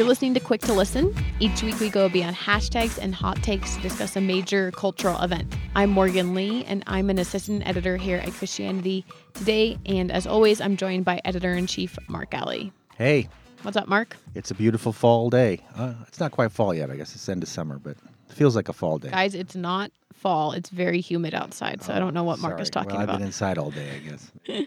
You're listening to Quick to Listen. Each week we go beyond hashtags and hot takes to discuss a major cultural event. I'm Morgan Lee, and I'm an assistant editor here at Christianity Today. And as always, I'm joined by editor in chief Mark Galli. Hey, What's up, Mark? it's a beautiful fall day. Uh, it's not quite fall yet. I guess it's end of summer, but it feels like a fall day. Guys, it's not fall. It's very humid outside, so I don't know what Mark is talking well, I've about. been inside all day, I guess.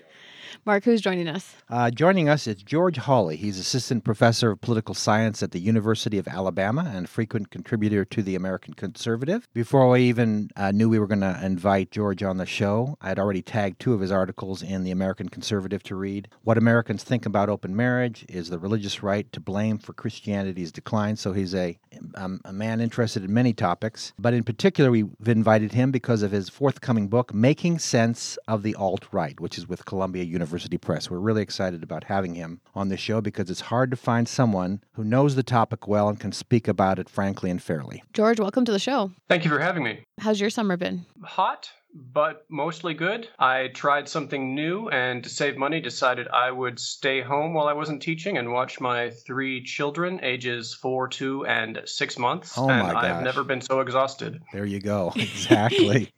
Mark, who's joining us? Uh, joining us is George Hawley. He's assistant professor of political science at the University of Alabama and frequent contributor to the American Conservative. Before I even uh, knew we were going to invite George on the show, I had already tagged two of his articles in the American Conservative to read. What Americans Think About Open Marriage is the religious right to blame for Christianity's decline. So he's a, um, a man interested in many topics. But in particular, we've invited him because of his forthcoming book, Making Sense of the Alt Right, which is with Columbia University Press. We're really excited about having him on the show because it's hard to find someone who knows the topic well and can speak about it frankly and fairly. George, welcome to the show. Thank you for having me. How's your summer been? Hot, but mostly good. I tried something new and to save money decided I would stay home while I wasn't teaching and watch my three children, ages four, two, and six months. Oh and my I've never been so exhausted. There you go. Exactly.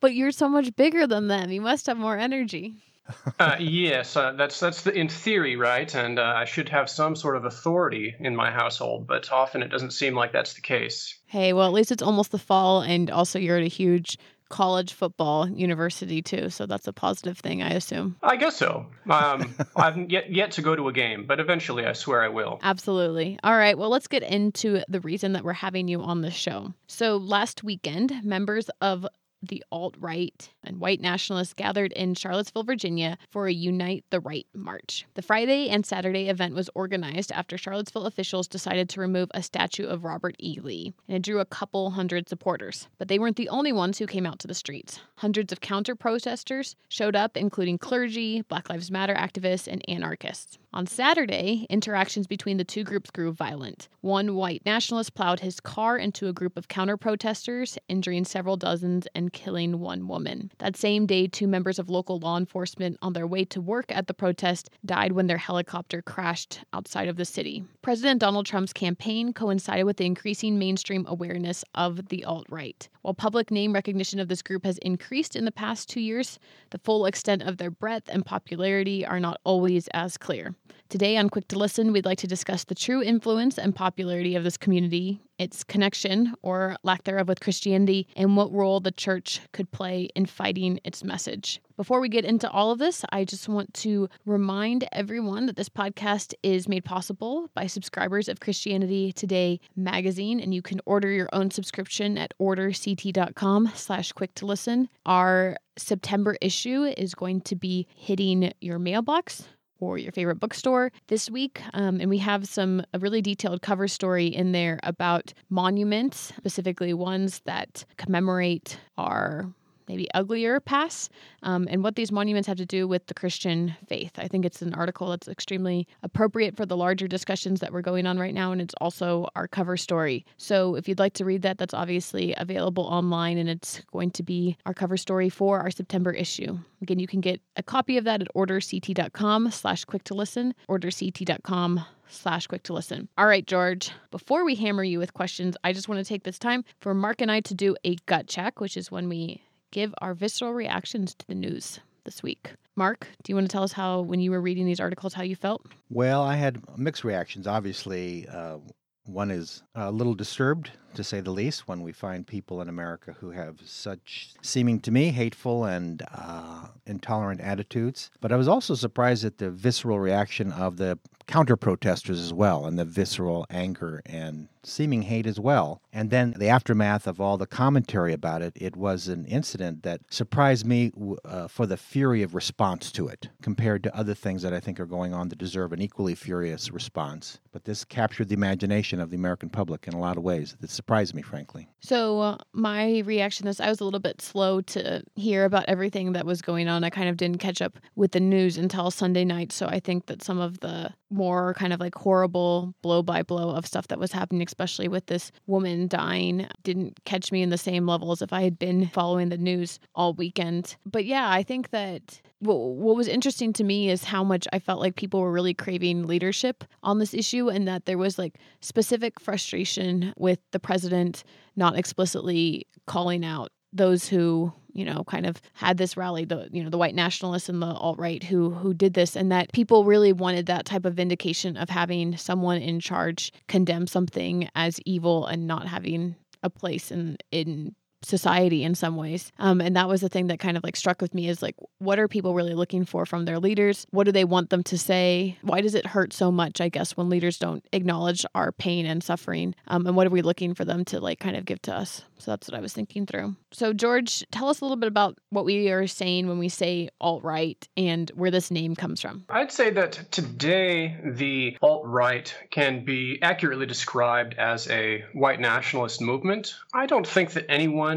But you're so much bigger than them. You must have more energy. uh, yes, uh, that's that's the, in theory, right? And uh, I should have some sort of authority in my household, but often it doesn't seem like that's the case. Hey, well, at least it's almost the fall, and also you're at a huge college football university too, so that's a positive thing, I assume. I guess so. Um, I've yet yet to go to a game, but eventually, I swear I will. Absolutely. All right, well, let's get into the reason that we're having you on the show. So, last weekend, members of the alt right and white nationalists gathered in Charlottesville, Virginia for a Unite the Right march. The Friday and Saturday event was organized after Charlottesville officials decided to remove a statue of Robert E. Lee, and it drew a couple hundred supporters. But they weren't the only ones who came out to the streets. Hundreds of counter protesters showed up, including clergy, Black Lives Matter activists, and anarchists. On Saturday, interactions between the two groups grew violent. One white nationalist plowed his car into a group of counter protesters, injuring several dozens and killing one woman. That same day, two members of local law enforcement on their way to work at the protest died when their helicopter crashed outside of the city. President Donald Trump's campaign coincided with the increasing mainstream awareness of the alt right. While public name recognition of this group has increased in the past two years, the full extent of their breadth and popularity are not always as clear. Today on Quick to Listen, we'd like to discuss the true influence and popularity of this community, its connection or lack thereof with Christianity, and what role the church could play in fighting its message. Before we get into all of this, I just want to remind everyone that this podcast is made possible by subscribers of Christianity Today magazine, and you can order your own subscription at orderct.com slash quick to listen. Our September issue is going to be hitting your mailbox or your favorite bookstore this week. Um, and we have some a really detailed cover story in there about monuments, specifically ones that commemorate our maybe uglier past um, and what these monuments have to do with the Christian faith. I think it's an article that's extremely appropriate for the larger discussions that we're going on right now, and it's also our cover story. So if you'd like to read that, that's obviously available online, and it's going to be our cover story for our September issue. Again, you can get a copy of that at orderct.com slash quick to listen, orderct.com slash quick to listen. All right, George, before we hammer you with questions, I just want to take this time for Mark and I to do a gut check, which is when we give our visceral reactions to the news this week. Mark, do you want to tell us how, when you were reading these articles, how you felt? Well, I had mixed reactions. Obviously, uh, one is a little disturbed, to say the least, when we find people in America who have such, seeming to me, hateful and uh, intolerant attitudes. But I was also surprised at the visceral reaction of the counter protesters as well, and the visceral anger and seeming hate as well. And then the aftermath of all the commentary about it, it was an incident that surprised me uh, for the fury of response to it compared to other things that I think are going on that deserve an equally furious response. But this captured the imagination of the American public in a lot of ways. It's surprised me, frankly. So, uh, my reaction is I was a little bit slow to hear about everything that was going on. I kind of didn't catch up with the news until Sunday night. So, I think that some of the more kind of like horrible blow by blow of stuff that was happening, especially with this woman dying, didn't catch me in the same level as if I had been following the news all weekend. But yeah, I think that what was interesting to me is how much I felt like people were really craving leadership on this issue and that there was like specific frustration with the president not explicitly calling out those who you know kind of had this rally the you know the white nationalists and the alt right who who did this and that people really wanted that type of vindication of having someone in charge condemn something as evil and not having a place in in society in some ways. Um, and that was the thing that kind of like struck with me is like, what are people really looking for from their leaders? What do they want them to say? Why does it hurt so much, I guess, when leaders don't acknowledge our pain and suffering? Um, and what are we looking for them to like kind of give to us? So that's what I was thinking through. So, George, tell us a little bit about what we are saying when we say alt right and where this name comes from. I'd say that today the alt right can be accurately described as a white nationalist movement. I don't think that anyone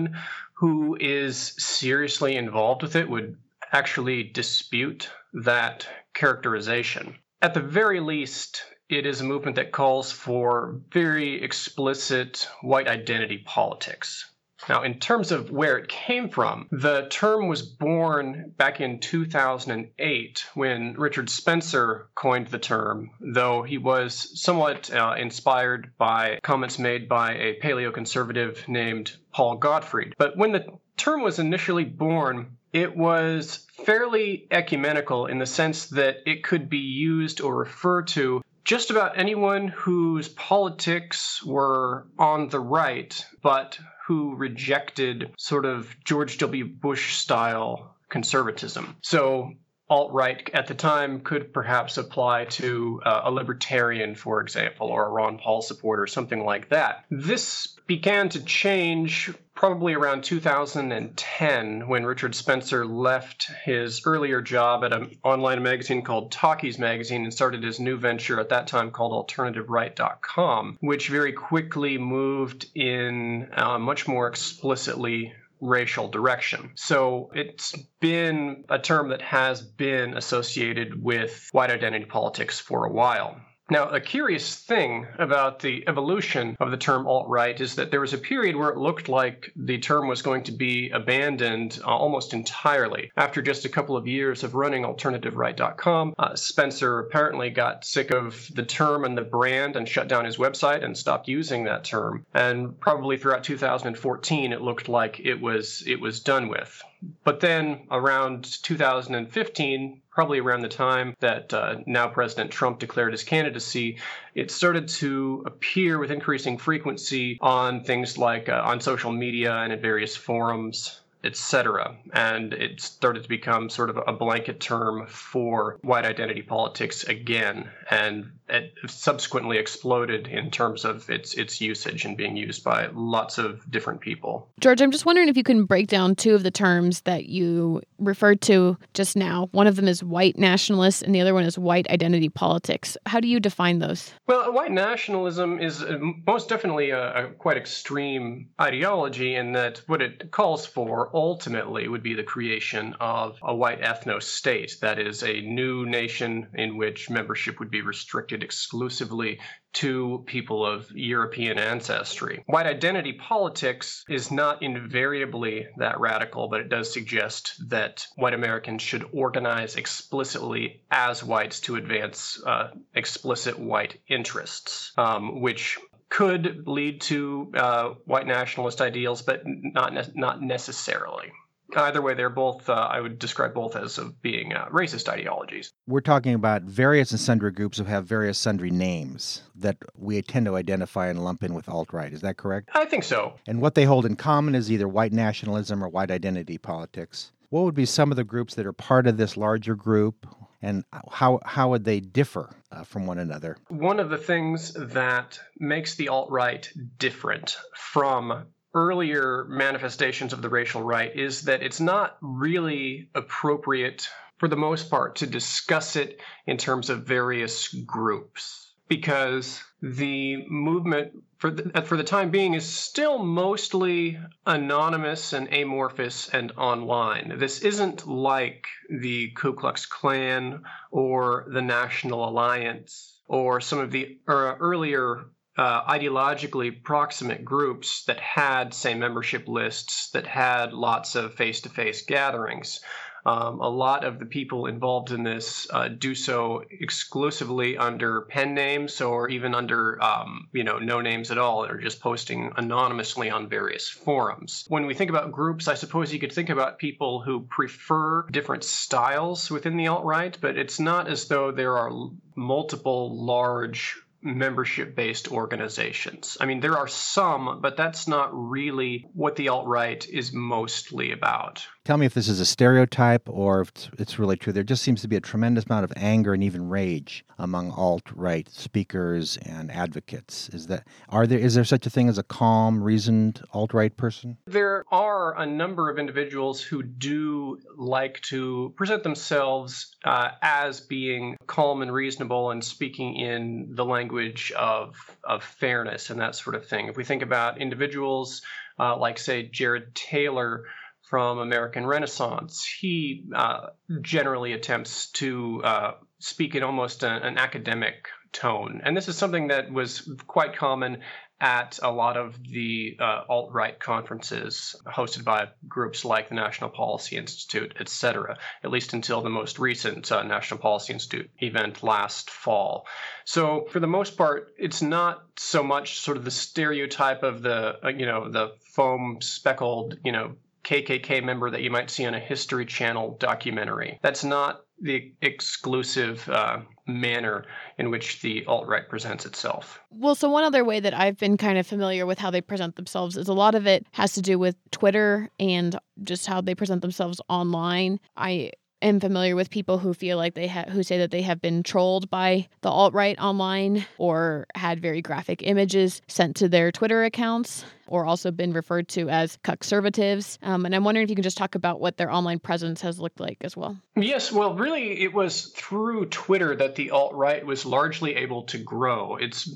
who is seriously involved with it would actually dispute that characterization. At the very least, it is a movement that calls for very explicit white identity politics. Now, in terms of where it came from, the term was born back in 2008 when Richard Spencer coined the term, though he was somewhat uh, inspired by comments made by a paleoconservative named Paul Gottfried. But when the term was initially born, it was fairly ecumenical in the sense that it could be used or referred to just about anyone whose politics were on the right, but who rejected sort of George W. Bush style conservatism. So alt right at the time could perhaps apply to uh, a libertarian, for example, or a Ron Paul supporter, something like that. This began to change probably around 2010 when Richard Spencer left his earlier job at an online magazine called Taki's Magazine and started his new venture at that time called AlternativeRight.com, which very quickly moved in uh, much more explicitly racial direction. So it's been a term that has been associated with white identity politics for a while. Now, a curious thing about the evolution of the term alt right is that there was a period where it looked like the term was going to be abandoned uh, almost entirely. After just a couple of years of running AlternativeRight.com, uh, Spencer apparently got sick of the term and the brand and shut down his website and stopped using that term. And probably throughout 2014, it looked like it was it was done with. But then around 2015, probably around the time that uh, now President Trump declared his candidacy, it started to appear with increasing frequency on things like uh, on social media and at various forums etc. And it started to become sort of a blanket term for white identity politics again, and it subsequently exploded in terms of its its usage and being used by lots of different people. George, I'm just wondering if you can break down two of the terms that you referred to just now. One of them is white nationalist, and the other one is white identity politics. How do you define those? Well, white nationalism is uh, most definitely a, a quite extreme ideology in that what it calls for ultimately would be the creation of a white ethno state, that is, a new nation in which membership would be restricted exclusively to people of European ancestry. White identity politics is not invariably that radical, but it does suggest that white Americans should organize explicitly as whites to advance uh, explicit white interests, um, which could lead to uh, white nationalist ideals, but not ne- not necessarily. Either way, they're both. Uh, I would describe both as of being uh, racist ideologies. We're talking about various and sundry groups who have various sundry names that we tend to identify and lump in with alt right. Is that correct? I think so. And what they hold in common is either white nationalism or white identity politics. What would be some of the groups that are part of this larger group and how how would they differ uh, from one another? One of the things that makes the alt right different from earlier manifestations of the racial right is that it's not really appropriate for the most part to discuss it in terms of various groups because the movement for the, for the time being is still mostly anonymous and amorphous and online. This isn't like the Ku Klux Klan or the National Alliance or some of the uh, earlier uh, ideologically proximate groups that had, say, membership lists that had lots of face to face gatherings. Um, a lot of the people involved in this uh, do so exclusively under pen names or even under, um, you know, no names at all, or just posting anonymously on various forums. When we think about groups, I suppose you could think about people who prefer different styles within the alt right, but it's not as though there are multiple large membership based organizations. I mean, there are some, but that's not really what the alt right is mostly about. Tell me if this is a stereotype or if it's really true. There just seems to be a tremendous amount of anger and even rage among alt right speakers and advocates. Is that are there is there such a thing as a calm, reasoned alt right person? There are a number of individuals who do like to present themselves uh, as being calm and reasonable and speaking in the language of of fairness and that sort of thing. If we think about individuals uh, like, say, Jared Taylor from American Renaissance. He uh, generally attempts to uh, speak in almost a, an academic tone. And this is something that was quite common at a lot of the uh, alt right conferences hosted by groups like the National Policy Institute, etc., at least until the most recent uh, National Policy Institute event last fall. So, for the most part, it's not so much sort of the stereotype of the, uh, you know, the foam speckled, you know, KKK member that you might see on a History Channel documentary. That's not the exclusive uh, manner in which the alt right presents itself. Well, so one other way that I've been kind of familiar with how they present themselves is a lot of it has to do with Twitter and just how they present themselves online. I am familiar with people who feel like they have who say that they have been trolled by the alt right online or had very graphic images sent to their Twitter accounts or also been referred to as conservatives. Um, and I'm wondering if you can just talk about what their online presence has looked like as well. Yes, well, really, it was through Twitter that the alt right was largely able to grow. It's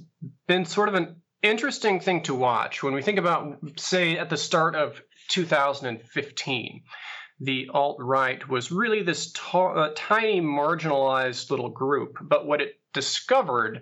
been sort of an interesting thing to watch when we think about, say, at the start of 2015 the alt right was really this t- uh, tiny marginalized little group. But what it discovered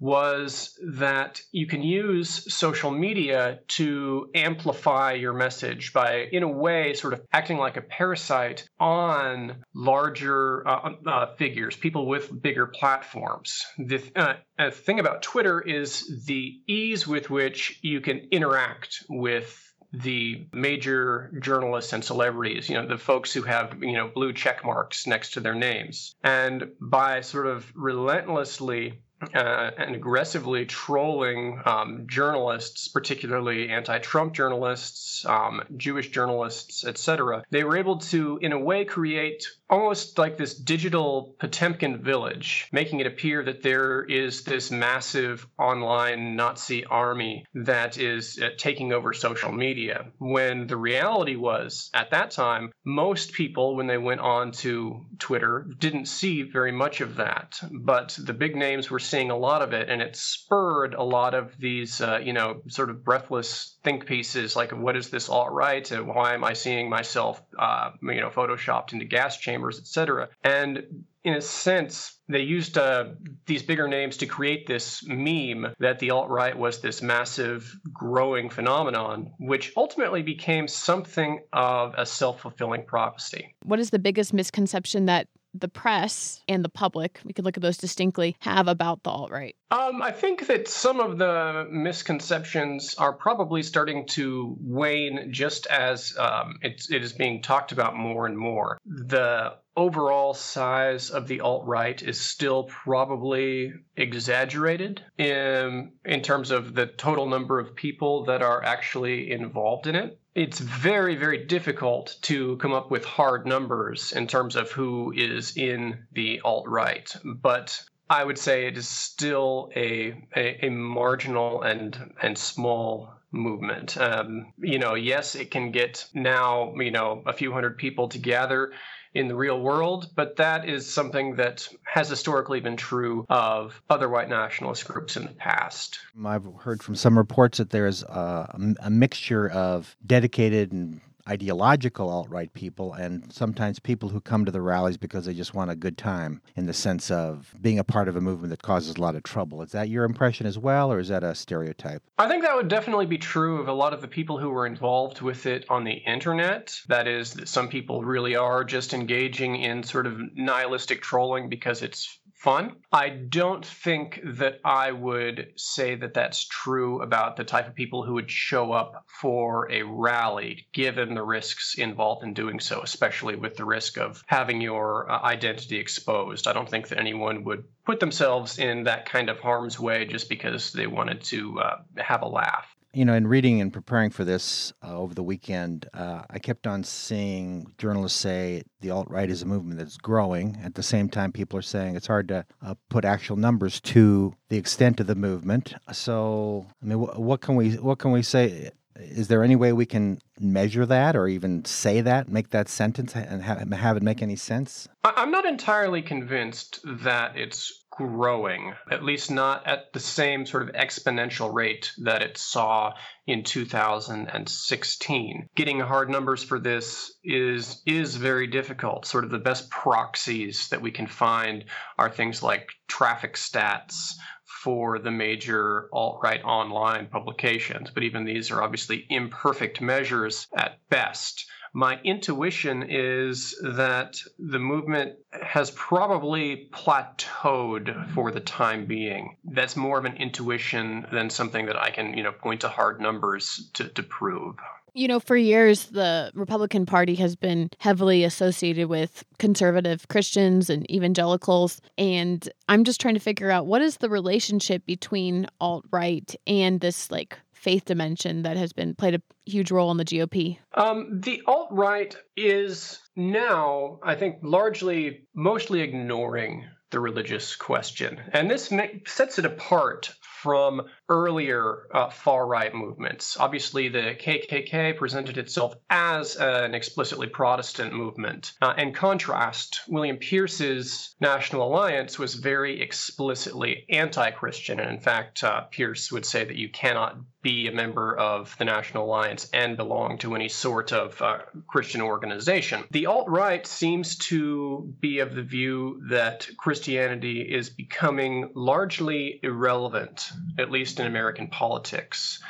was that you can use social media to amplify your message by, in a way, sort of acting like a parasite on larger uh, uh, figures, people with bigger platforms. The uh, thing about Twitter is the ease with which you can interact with the major journalists and celebrities, you know, the folks who have, you know, blue check marks next to their names. And by sort of relentlessly uh, and aggressively trolling um, journalists, particularly anti-Trump journalists, um, Jewish journalists, etc. They were able to, in a way, create almost like this digital Potemkin village, making it appear that there is this massive online Nazi army that is uh, taking over social media. When the reality was, at that time, most people, when they went on to Twitter, didn't see very much of that. But the big names were seeing a lot of it, and it spurred a lot of these, uh, you know, sort of breathless think pieces like, what is this alt right? And why am I seeing myself, uh, you know, photoshopped into gas chambers? chambers, etc. And in a sense, they used uh, these bigger names to create this meme that the alt right was this massive growing phenomenon, which ultimately became something of a self fulfilling prophecy. What is the biggest misconception that the press and the public, we could look at those distinctly, have about the alt right? Um, I think that some of the misconceptions are probably starting to wane just as um, it, it is being talked about more and more. The overall size of the alt right is still probably exaggerated in, in terms of the total number of people that are actually involved in it it's very, very difficult to come up with hard numbers in terms of who is in the alt right. But I would say it is still a, a, a marginal and and small movement. Um, you know, yes, it can get now, you know, a few hundred people together in the real world, but that is something that has historically been true of other white nationalist groups in the past. I've heard from some reports that there's a, a mixture of dedicated and ideological alt right people and sometimes people who come to the rallies because they just want a good time in the sense of being a part of a movement that causes a lot of trouble. Is that your impression as well, or is that a stereotype? I think that would definitely be true of a lot of the people who were involved with it on the internet. That is, that some people really are just engaging in sort of nihilistic trolling because it's fun. I don't think that I would say that that's true about the type of people who would show up for a rally, given the risks involved in doing so, especially with the risk of having your uh, identity exposed. I don't think that anyone would put themselves in that kind of harm's way just because they wanted to uh, have a laugh you know, in reading and preparing for this uh, over the weekend, uh, I kept on seeing journalists say the alt right is a movement that's growing. At the same time, people are saying it's hard to uh, put actual numbers to the extent of the movement. So, I mean, wh- what can we what can we say? Is there any way we can measure that, or even say that, make that sentence, and have, have it make any sense? I'm not entirely convinced that it's growing, at least not at the same sort of exponential rate that it saw in 2016. Getting hard numbers for this is is very difficult. Sort of the best proxies that we can find are things like traffic stats for the major alt-right online publications, but even these are obviously imperfect measures at best my intuition is that the movement has probably plateaued for the time being. That's more of an intuition than something that I can, you know, point to hard numbers to, to prove. You know, for years, the Republican Party has been heavily associated with conservative Christians and evangelicals. And I'm just trying to figure out what is the relationship between alt right and this like faith dimension that has been played a huge role in the GOP? Um, the alt right is now, I think, largely, mostly ignoring the religious question. And this sets it apart from earlier uh, far right movements. Obviously, the KKK presented itself as an explicitly Protestant movement. Uh, in contrast, William Pierce's National Alliance was very explicitly anti Christian. And in fact, uh, Pierce would say that you cannot be a member of the National Alliance and belong to any sort of uh, Christian organization. The alt right seems to be of the view that Christianity is becoming largely irrelevant, at least in American politics.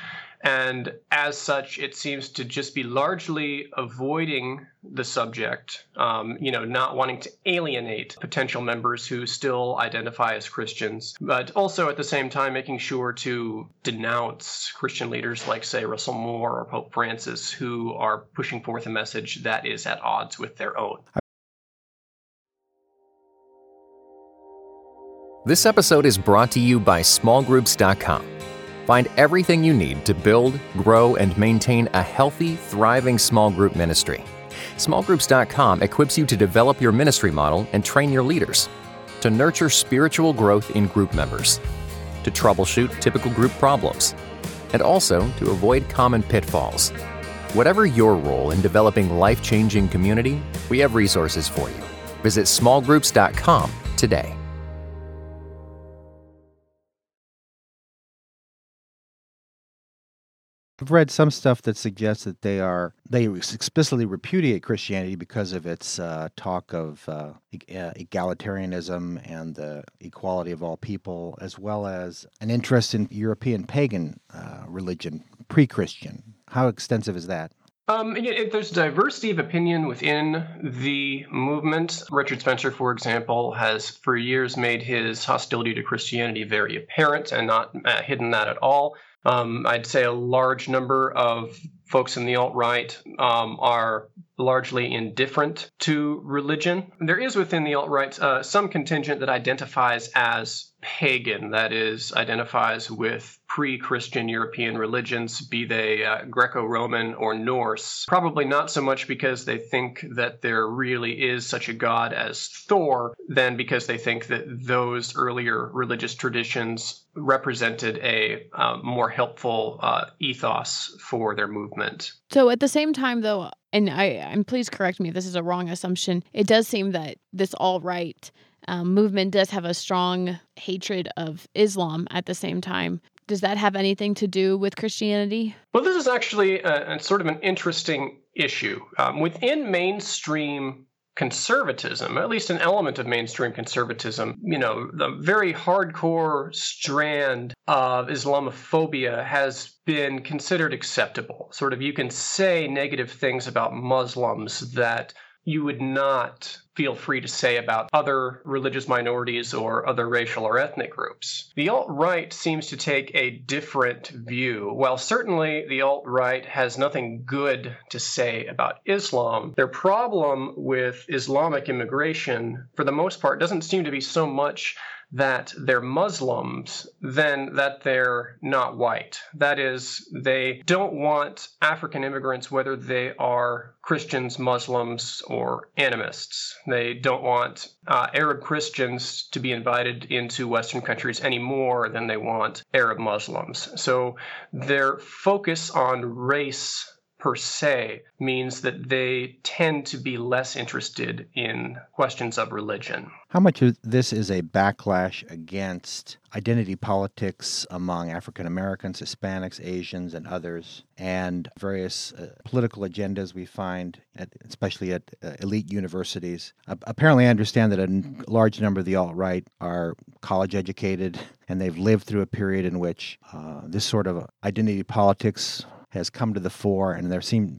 And as such, it seems to just be largely avoiding the subject, um, you know, not wanting to alienate potential members who still identify as Christians, but also at the same time making sure to denounce Christian leaders like, say, Russell Moore or Pope Francis, who are pushing forth a message that is at odds with their own. This episode is brought to you by smallgroups.com. Find everything you need to build, grow, and maintain a healthy, thriving small group ministry. Smallgroups.com equips you to develop your ministry model and train your leaders, to nurture spiritual growth in group members, to troubleshoot typical group problems, and also to avoid common pitfalls. Whatever your role in developing life changing community, we have resources for you. Visit smallgroups.com today. I've read some stuff that suggests that they are they explicitly repudiate Christianity because of its uh, talk of uh, uh, egalitarianism and the equality of all people, as well as an interest in European pagan uh, religion, pre-Christian. How extensive is that? Um, it, there's diversity of opinion within the movement. Richard Spencer, for example, has for years made his hostility to Christianity very apparent and not uh, hidden that at all. Um, I'd say a large number of folks in the alt right um, are largely indifferent to religion. There is within the alt right uh, some contingent that identifies as pagan, that is, identifies with pre Christian European religions, be they uh, Greco Roman or Norse. Probably not so much because they think that there really is such a god as Thor, than because they think that those earlier religious traditions represented a uh, more helpful uh, ethos for their movement. So at the same time, though, and I, and please correct me if this is a wrong assumption, it does seem that this alt right um, movement does have a strong hatred of Islam at the same time. Does that have anything to do with Christianity? Well, this is actually a, a sort of an interesting issue. Um, within mainstream conservatism, at least an element of mainstream conservatism, you know, the very hardcore strand of Islamophobia has been considered acceptable. Sort of, you can say negative things about Muslims that you would not feel free to say about other religious minorities or other racial or ethnic groups. The alt right seems to take a different view. While certainly the alt right has nothing good to say about Islam, their problem with Islamic immigration, for the most part, doesn't seem to be so much that they're Muslims than that they're not white. That is, they don't want African immigrants, whether they are Christians, Muslims, or animists. They don't want uh, Arab Christians to be invited into Western countries any more than they want Arab Muslims. So their focus on race per se means that they tend to be less interested in questions of religion. How much of this is a backlash against identity politics among African Americans, Hispanics, Asians, and others, and various uh, political agendas we find, at, especially at uh, elite universities? Uh, apparently, I understand that a large number of the alt right are college educated and they've lived through a period in which uh, this sort of identity politics has come to the fore, and there seem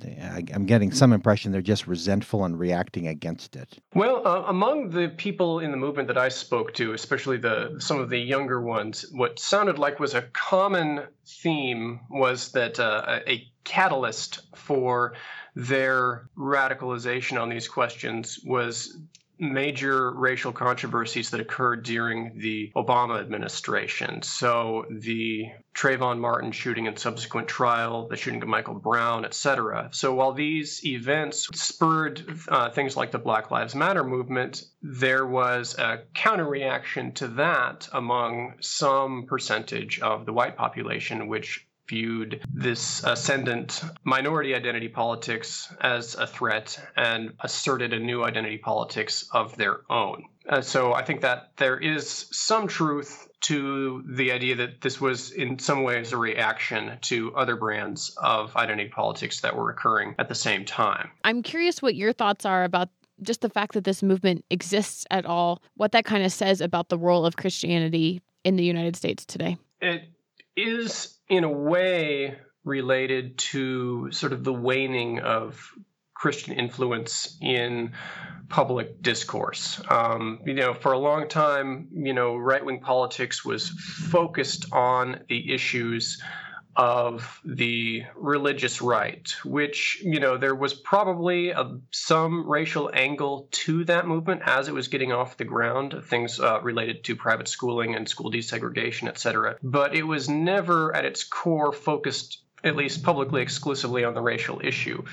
I'm getting some impression they're just resentful and reacting against it. Well, uh, among the people in the movement that I spoke to, especially the some of the younger ones, what sounded like was a common theme was that uh, a catalyst for their radicalization on these questions was major racial controversies that occurred during the Obama administration. So the Trayvon Martin shooting and subsequent trial, the shooting of Michael Brown, etc. So while these events spurred uh, things like the Black Lives Matter movement, there was a counter reaction to that among some percentage of the white population, which viewed this ascendant minority identity politics as a threat and asserted a new identity politics of their own. Uh, so I think that there is some truth to the idea that this was in some ways a reaction to other brands of identity politics that were occurring at the same time. I'm curious what your thoughts are about just the fact that this movement exists at all, what that kind of says about the role of Christianity in the United States today. It is in a way related to sort of the waning of Christian influence in public discourse. Um, you know, for a long time, you know, right wing politics was focused on the issues of the religious right, which, you know, there was probably a, some racial angle to that movement as it was getting off the ground, things uh, related to private schooling and school desegregation, et cetera. But it was never at its core focused at least publicly exclusively on the racial issue.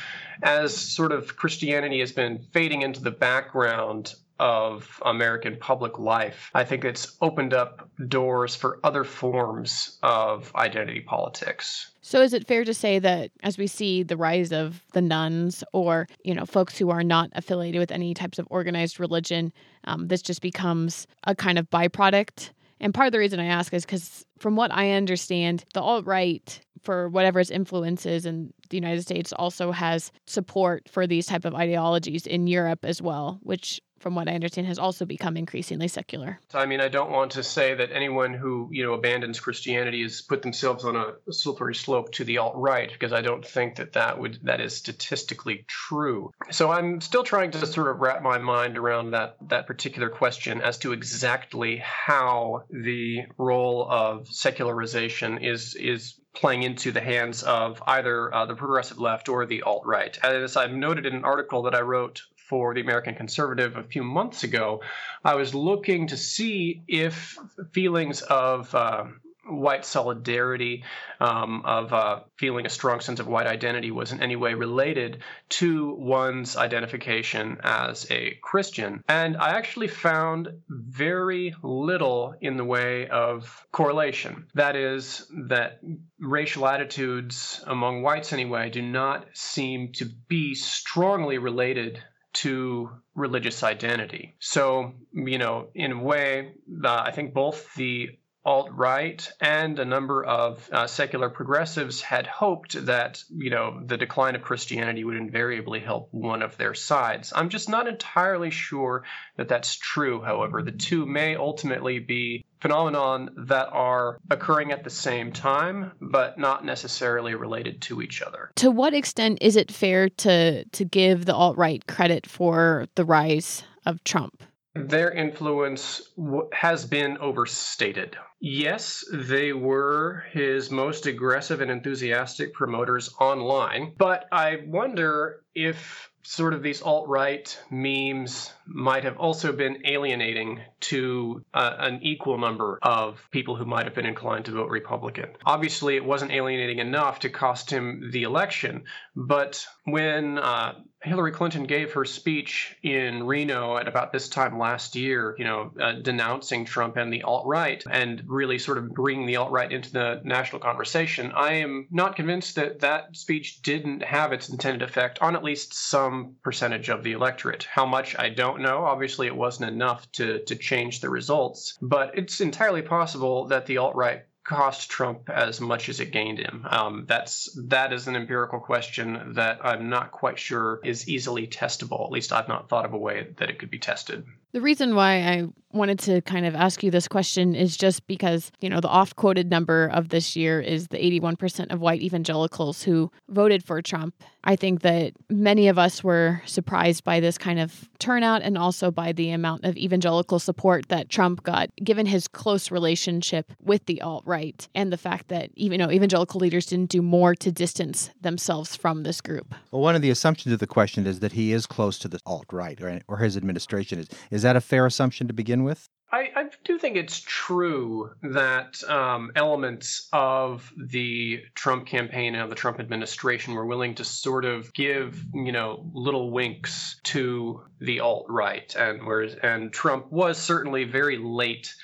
As sort of Christianity has been fading into the background of American public life, I think it's opened up doors for other forms of identity politics. So is it fair to say that as we see the rise of the nones or, you know, folks who are not affiliated with any types of organized religion, um, this just becomes a kind of byproduct? And part of the reason I ask is because, from what I understand, the alt right, for whatever its influences in the United States, also has support for these type of ideologies in Europe as well, which from what I understand, has also become increasingly secular. I mean, I don't want to say that anyone who, you know, abandons Christianity has put themselves on a slippery slope to the alt right, because I don't think that that would that is statistically true. So I'm still trying to sort of wrap my mind around that that particular question as to exactly how the role of secularization is is playing into the hands of either uh, the progressive left or the alt right. As I've noted in an article that I wrote for the American Conservative a few months ago, I was looking to see if feelings of uh, white solidarity, um, of uh, feeling a strong sense of white identity, was in any way related to one's identification as a Christian. And I actually found very little in the way of correlation. That is, that racial attitudes among whites, anyway, do not seem to be strongly related to religious identity. So, you know, in a way, uh, I think both the alt right and a number of uh, secular progressives had hoped that you know the decline of Christianity would invariably help one of their sides. I'm just not entirely sure that that's true. However, the two may ultimately be phenomenon that are occurring at the same time but not necessarily related to each other. To what extent is it fair to to give the alt right credit for the rise of Trump? Their influence w- has been overstated. Yes, they were his most aggressive and enthusiastic promoters online, but I wonder if sort of these alt right memes might have also been alienating to uh, an equal number of people who might have been inclined to vote Republican. Obviously, it wasn't alienating enough to cost him the election, but when uh, Hillary Clinton gave her speech in Reno at about this time last year, you know, uh, denouncing Trump and the alt right and really sort of bringing the alt right into the national conversation. I am not convinced that that speech didn't have its intended effect on at least some percentage of the electorate. How much, I don't know. Obviously, it wasn't enough to, to change the results, but it's entirely possible that the alt right cost Trump as much as it gained him? Um, that's that is an empirical question that I'm not quite sure is easily testable. At least I've not thought of a way that it could be tested. The reason why I wanted to kind of ask you this question is just because, you know, the oft quoted number of this year is the 81% of white evangelicals who voted for Trump. I think that many of us were surprised by this kind of turnout and also by the amount of evangelical support that Trump got, given his close relationship with the alt right and the fact that you know evangelical leaders didn't do more to distance themselves from this group. Well, one of the assumptions of the question is that he is close to the alt right, or, or his administration is. Is that a fair assumption to begin with? I, I, do think it's true that um, elements of the Trump campaign and the Trump administration were willing to sort of give, you know, little winks to the alt right, and whereas and Trump was certainly very late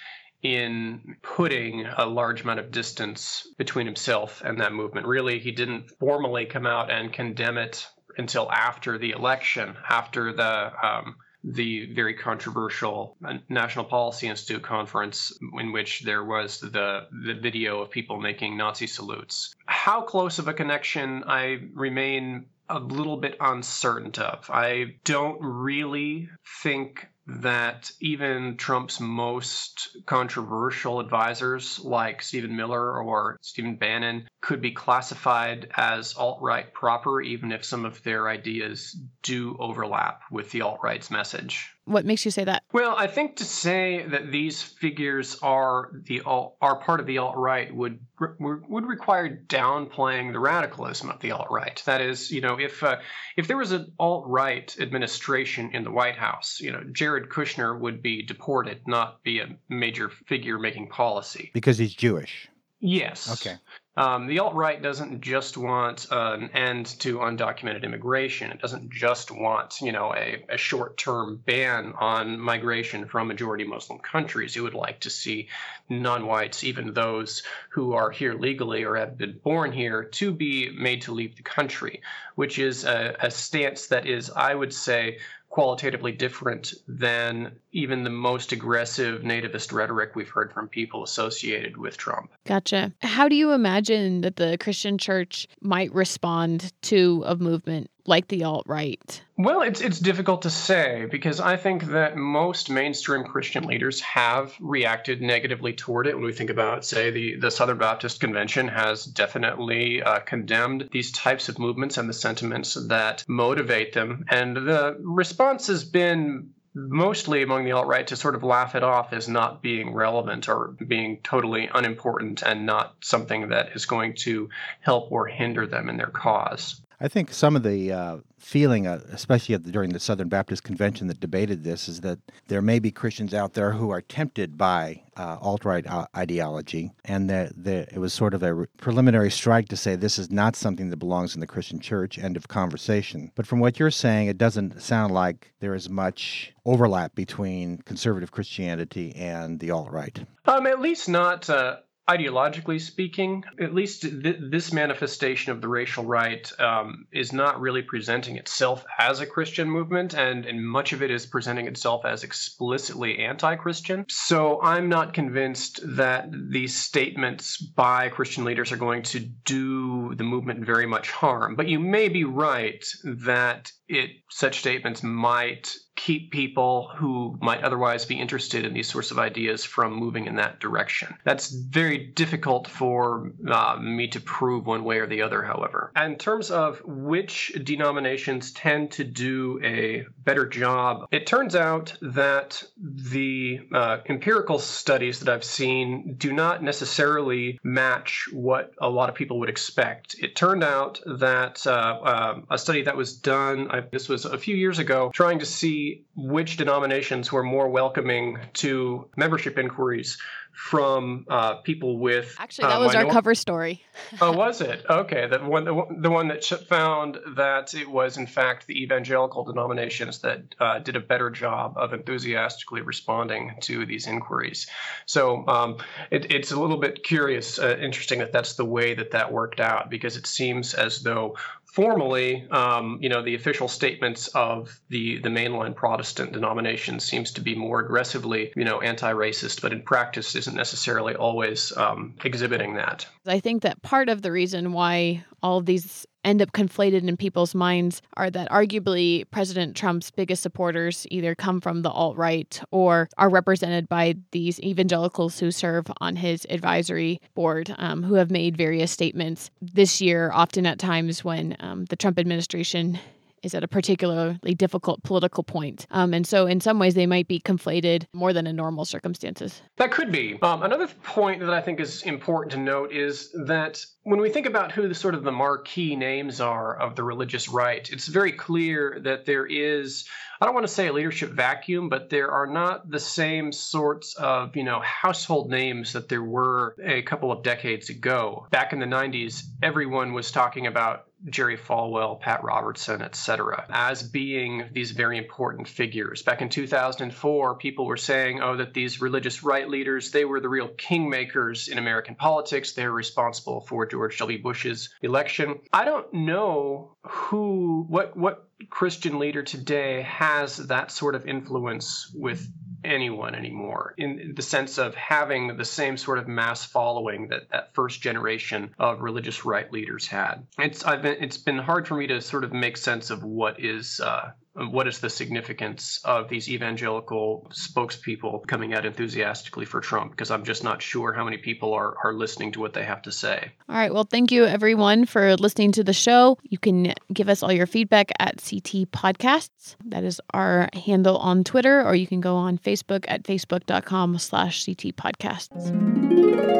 in putting a large amount of distance between himself and that movement. Really, he didn't formally come out and condemn it until after the election, after the um, the very controversial National Policy Institute conference in which there was the the video of people making Nazi salutes. How close of a connection I remain a little bit uncertain of. I don't really think that even Trump's most controversial advisors, like Stephen Miller or Stephen Bannon, could be classified as alt right proper, even if some of their ideas do overlap with the alt right's message. What makes you say that? Well, I think to say that these figures are the alt, are part of the alt right would would require downplaying the radicalism of the alt right. That is, you know, if uh, if there was an alt right administration in the White House, you know, Jared Kushner would be deported, not be a major figure making policy because he's Jewish. Yes. Okay. Um, the alt right doesn't just want uh, an end to undocumented immigration. It doesn't just want, you know, a, a short term ban on migration from majority Muslim countries. It would like to see non whites, even those who are here legally or have been born here, to be made to leave the country, which is a, a stance that is, I would say, qualitatively different than even the most aggressive nativist rhetoric we've heard from people associated with Trump. Gotcha. How do you imagine that the Christian church might respond to a movement like the alt right? Well, it's it's difficult to say because I think that most mainstream Christian leaders have reacted negatively toward it. When we think about, say, the the Southern Baptist Convention has definitely uh, condemned these types of movements and the sentiments that motivate them, and the response has been mostly among the alt right to sort of laugh it off as not being relevant or being totally unimportant and not something that is going to help or hinder them in their cause. I think some of the uh, feeling, uh, especially the, during the Southern Baptist Convention that debated this, is that there may be Christians out there who are tempted by uh, alt right uh, ideology, and that, it was sort of a re- preliminary strike to say this is not something that belongs in the Christian church. End of conversation. But from what you're saying, it doesn't sound like there is much overlap between conservative Christianity and the alt right. Um, at least not uh, ideologically speaking, at least th- this manifestation of the racial right um, is not really presenting itself as a Christian movement, and, and much of it is presenting itself as explicitly anti Christian. So I'm not convinced that these statements by Christian leaders are going to do the movement very much harm. But you may be right that it such statements might keep people who might otherwise be interested in these sorts of ideas from moving in that direction. That's very difficult for uh, me to prove one way or the other, however. In terms of which denominations tend to do a better job, it turns out that the uh, empirical studies that I've seen do not necessarily match what a lot of people would expect. It turned out that uh, uh a study that was done, I, this was a few years ago, trying to see which denominations were more welcoming to membership inquiries from uh, people with. Actually, that uh, was minor- our cover story. oh, was it? Okay, that one, the, the one that found that it was in fact the evangelical denominations that uh, did a better job of enthusiastically responding to these inquiries. So um, it, it's a little bit curious, uh, interesting that that's the way that that worked out because it seems as though formally, um, you know, the official statements of the the mainline Protestant denomination seems to be more aggressively, you know, anti-racist, but in practice isn't necessarily always um, exhibiting that. I think that part of the reason why all these end up conflated in people's minds are that arguably President Trump's biggest supporters either come from the alt right or are represented by these evangelicals who serve on his advisory board, um, who have made various statements this year, often at times when um, the Trump administration is at a particularly difficult political point. Um, and so, in some ways, they might be conflated more than in normal circumstances. That could be. Um, another point that I think is important to note is that when we think about who the sort of the marquee names are of the religious right, it's very clear that there is I don't want to say a leadership vacuum, but there are not the same sorts of, you know, household names that there were a couple of decades ago. Back in the 90s, everyone was talking about Jerry Falwell, Pat Robertson, etc., as being these very important figures. Back in 2004, people were saying, oh, that these religious right leaders, they were the real kingmakers in American politics. They're responsible for George W. Bush's election. I don't know who, what, what Christian leader today has that sort of influence with anyone anymore in the sense of having the same sort of mass following that that first generation of religious right leaders had. It's I've been, it's been hard for me to sort of make sense of what is uh, what is the significance of these evangelical spokespeople coming out enthusiastically for Trump? Because I'm just not sure how many people are, are listening to what they have to say. All right. Well, thank you everyone for listening to the show. You can give us all your feedback at CT Podcasts. That is our handle on Twitter, or you can go on Facebook at facebook.com slash CT Podcasts.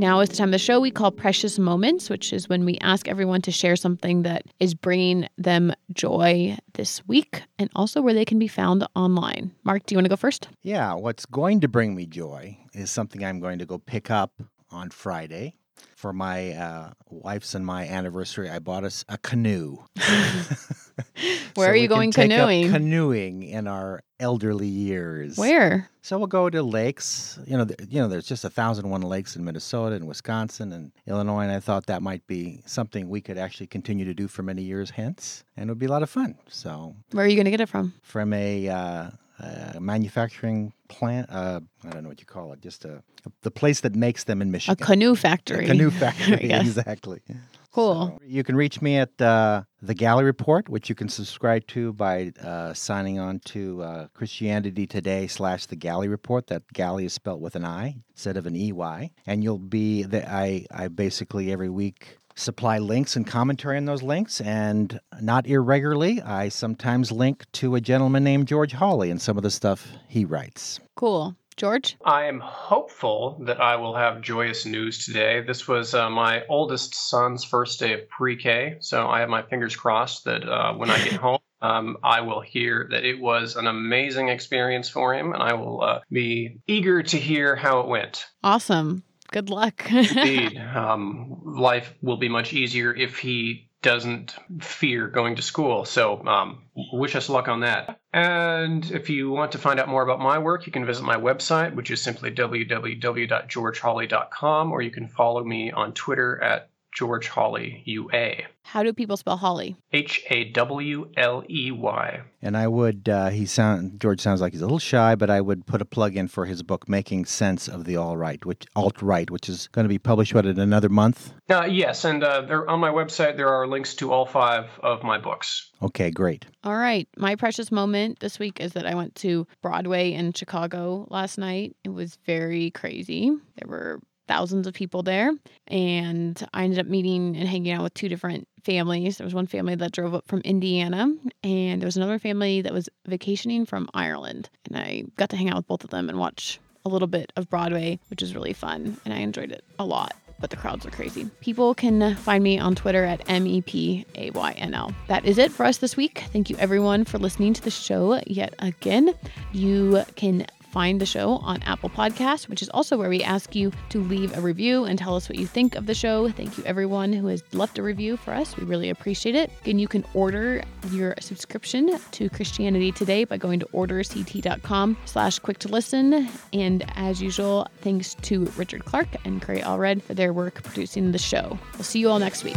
Now is the time of the show we call Precious Moments, which is when we ask everyone to share something that is bringing them joy this week and also where they can be found online. Mark, do you want to go first? Yeah, what's going to bring me joy is something I'm going to go pick up on Friday for my uh, wife's and my anniversary, I bought us a, a canoe. Where so are you going canoeing? canoeing in our elderly years. Where? So we'll go to lakes. You know, you know, there's just a thousand one lakes in Minnesota and Wisconsin and Illinois, and I thought that might be something we could actually continue to do for many years hence, and it would be a lot of fun. So, where are you going to get it from? From a uh, a manufacturing plant. Uh, I don't know what you call it. Just a, the place that makes them in Michigan. A canoe factory. A canoe factory. Yes. exactly. Cool. So you can reach me at uh, the Galli Report, which you can subscribe to by uh, signing on to uh, Christianity Today slash the Galli Report. That Galli is spelled with an I instead of an EY, and you'll be the, I I basically every week supply links and commentary on those links, and not irregularly, I sometimes link to a gentleman named George Hawley and some of the stuff he writes. Cool. George? I am hopeful that I will have joyous news today. This was uh, my oldest son's first day of pre K, so I have my fingers crossed that uh, when I get home, um, I will hear that it was an amazing experience for him, and I will uh, be eager to hear how it went. Awesome. Good luck. Indeed, um, life will be much easier if he doesn't fear going to school. So, um, wish us luck on that. And if you want to find out more about my work, you can visit my website, which is simply www.georgehawley.com, or you can follow me on Twitter at George Hawley UA. How do people spell Hawley? H A W L E Y. And I would, uh, he sound George sounds like he's a little shy, but I would put a plug in for his book, Making Sense of the All Right, which alt right, which is going to be published what in another month. Uh, yes, and uh, there, on my website there are links to all five of my books. Okay, great. All right. My precious moment this week is that I went to Broadway in Chicago last night. It was very crazy. There were thousands of people there. And I ended up meeting and hanging out with two different families. There was one family that drove up from Indiana, and there was another family that was vacationing from Ireland. And I got to hang out with both of them and watch a little bit of Broadway, which was really fun. And I enjoyed it a lot. But the crowds are crazy. People can find me on Twitter at M E P A Y N L. That is it for us this week. Thank you everyone for listening to the show yet again. You can find the show on Apple Podcasts, which is also where we ask you to leave a review and tell us what you think of the show. Thank you everyone who has left a review for us. We really appreciate it. And you can order your subscription to Christianity Today by going to orderct.com slash quick to listen. And as usual, thanks to Richard Clark and Cray Allred for their work producing the show. We'll see you all next week.